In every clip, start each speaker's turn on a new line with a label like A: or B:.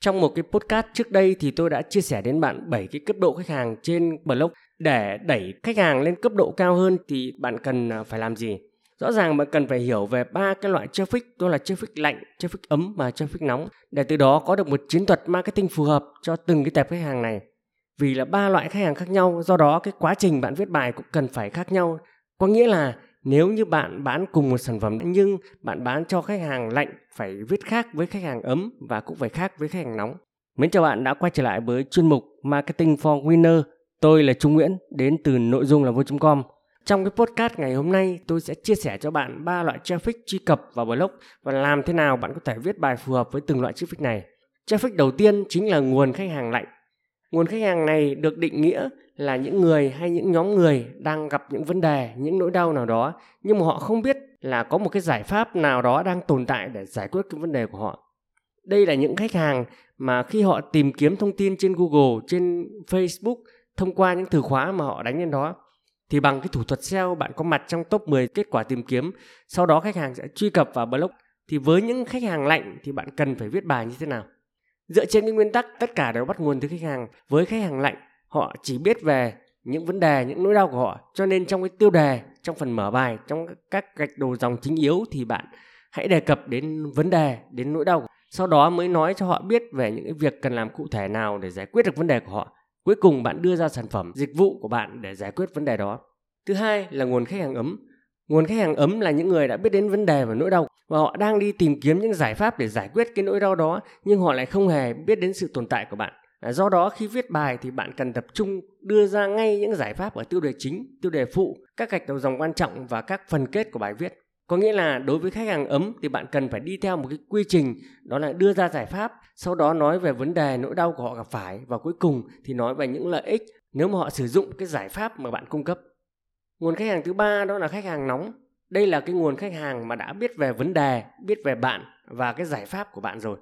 A: Trong một cái podcast trước đây thì tôi đã chia sẻ đến bạn 7 cái cấp độ khách hàng trên blog để đẩy khách hàng lên cấp độ cao hơn thì bạn cần à, phải làm gì? Rõ ràng bạn cần phải hiểu về ba cái loại traffic đó là traffic lạnh, traffic ấm và traffic nóng để từ đó có được một chiến thuật marketing phù hợp cho từng cái tệp khách hàng này. Vì là ba loại khách hàng khác nhau, do đó cái quá trình bạn viết bài cũng cần phải khác nhau. Có nghĩa là nếu như bạn bán cùng một sản phẩm, nhưng bạn bán cho khách hàng lạnh, phải viết khác với khách hàng ấm và cũng phải khác với khách hàng nóng. Mến chào bạn đã quay trở lại với chuyên mục Marketing for Winner. Tôi là Trung Nguyễn, đến từ nội dung là vô.com. Trong cái podcast ngày hôm nay, tôi sẽ chia sẻ cho bạn ba loại traffic truy cập vào blog và làm thế nào bạn có thể viết bài phù hợp với từng loại traffic này. Traffic đầu tiên chính là nguồn khách hàng lạnh. Nguồn khách hàng này được định nghĩa là những người hay những nhóm người đang gặp những vấn đề, những nỗi đau nào đó nhưng mà họ không biết là có một cái giải pháp nào đó đang tồn tại để giải quyết cái vấn đề của họ. Đây là những khách hàng mà khi họ tìm kiếm thông tin trên Google, trên Facebook thông qua những từ khóa mà họ đánh lên đó thì bằng cái thủ thuật SEO bạn có mặt trong top 10 kết quả tìm kiếm, sau đó khách hàng sẽ truy cập vào blog thì với những khách hàng lạnh thì bạn cần phải viết bài như thế nào? Dựa trên cái nguyên tắc tất cả đều bắt nguồn từ khách hàng, với khách hàng lạnh họ chỉ biết về những vấn đề những nỗi đau của họ. Cho nên trong cái tiêu đề trong phần mở bài trong các gạch đầu dòng chính yếu thì bạn hãy đề cập đến vấn đề đến nỗi đau sau đó mới nói cho họ biết về những cái việc cần làm cụ thể nào để giải quyết được vấn đề của họ. Cuối cùng bạn đưa ra sản phẩm dịch vụ của bạn để giải quyết vấn đề đó. Thứ hai là nguồn khách hàng ấm nguồn khách hàng ấm là những người đã biết đến vấn đề và nỗi đau, và họ đang đi tìm kiếm những giải pháp để giải quyết cái nỗi đau đó, nhưng họ lại không hề biết đến sự tồn tại của bạn. À, do đó khi viết bài thì bạn cần tập trung đưa ra ngay những giải pháp ở tiêu đề chính, tiêu đề phụ, các gạch đầu dòng quan trọng và các phần kết của bài viết. Có nghĩa là đối với khách hàng ấm thì bạn cần phải đi theo một cái quy trình, đó là đưa ra giải pháp, sau đó nói về vấn đề nỗi đau của họ gặp phải, và cuối cùng thì nói về những lợi ích nếu mà họ sử dụng cái giải pháp mà bạn cung cấp nguồn khách hàng thứ ba đó là khách hàng nóng đây là cái nguồn khách hàng mà đã biết về vấn đề biết về bạn và cái giải pháp của bạn rồi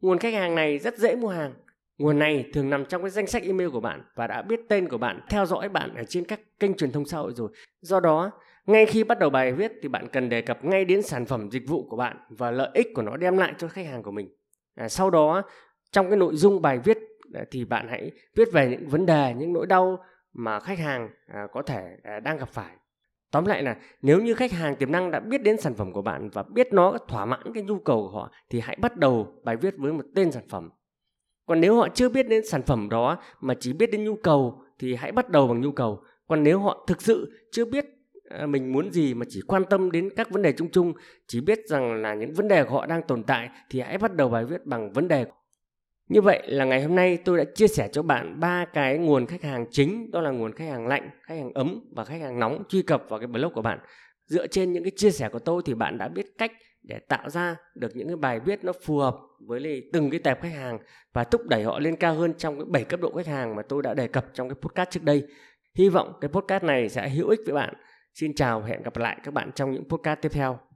A: nguồn khách hàng này rất dễ mua hàng Nguồn này thường nằm trong cái danh sách email của bạn và đã biết tên của bạn, theo dõi bạn ở trên các kênh truyền thông xã hội rồi. Do đó, ngay khi bắt đầu bài viết thì bạn cần đề cập ngay đến sản phẩm dịch vụ của bạn và lợi ích của nó đem lại cho khách hàng của mình. À, sau đó, trong cái nội dung bài viết à, thì bạn hãy viết về những vấn đề, những nỗi đau mà khách hàng à, có thể à, đang gặp phải. Tóm lại là nếu như khách hàng tiềm năng đã biết đến sản phẩm của bạn và biết nó thỏa mãn cái nhu cầu của họ thì hãy bắt đầu bài viết với một tên sản phẩm còn nếu họ chưa biết đến sản phẩm đó mà chỉ biết đến nhu cầu thì hãy bắt đầu bằng nhu cầu còn nếu họ thực sự chưa biết à, mình muốn gì mà chỉ quan tâm đến các vấn đề chung chung chỉ biết rằng là những vấn đề của họ đang tồn tại thì hãy bắt đầu bài viết bằng vấn đề như vậy là ngày hôm nay tôi đã chia sẻ cho bạn ba cái nguồn khách hàng chính, đó là nguồn khách hàng lạnh, khách hàng ấm và khách hàng nóng truy cập vào cái blog của bạn dựa trên những cái chia sẻ của tôi thì bạn đã biết cách để tạo ra được những cái bài viết nó phù hợp với lại từng cái tệp khách hàng và thúc đẩy họ lên cao hơn trong cái bảy cấp độ khách hàng mà tôi đã đề cập trong cái podcast trước đây. Hy vọng cái podcast này sẽ hữu ích với bạn. Xin chào và hẹn gặp lại các bạn trong những podcast tiếp theo.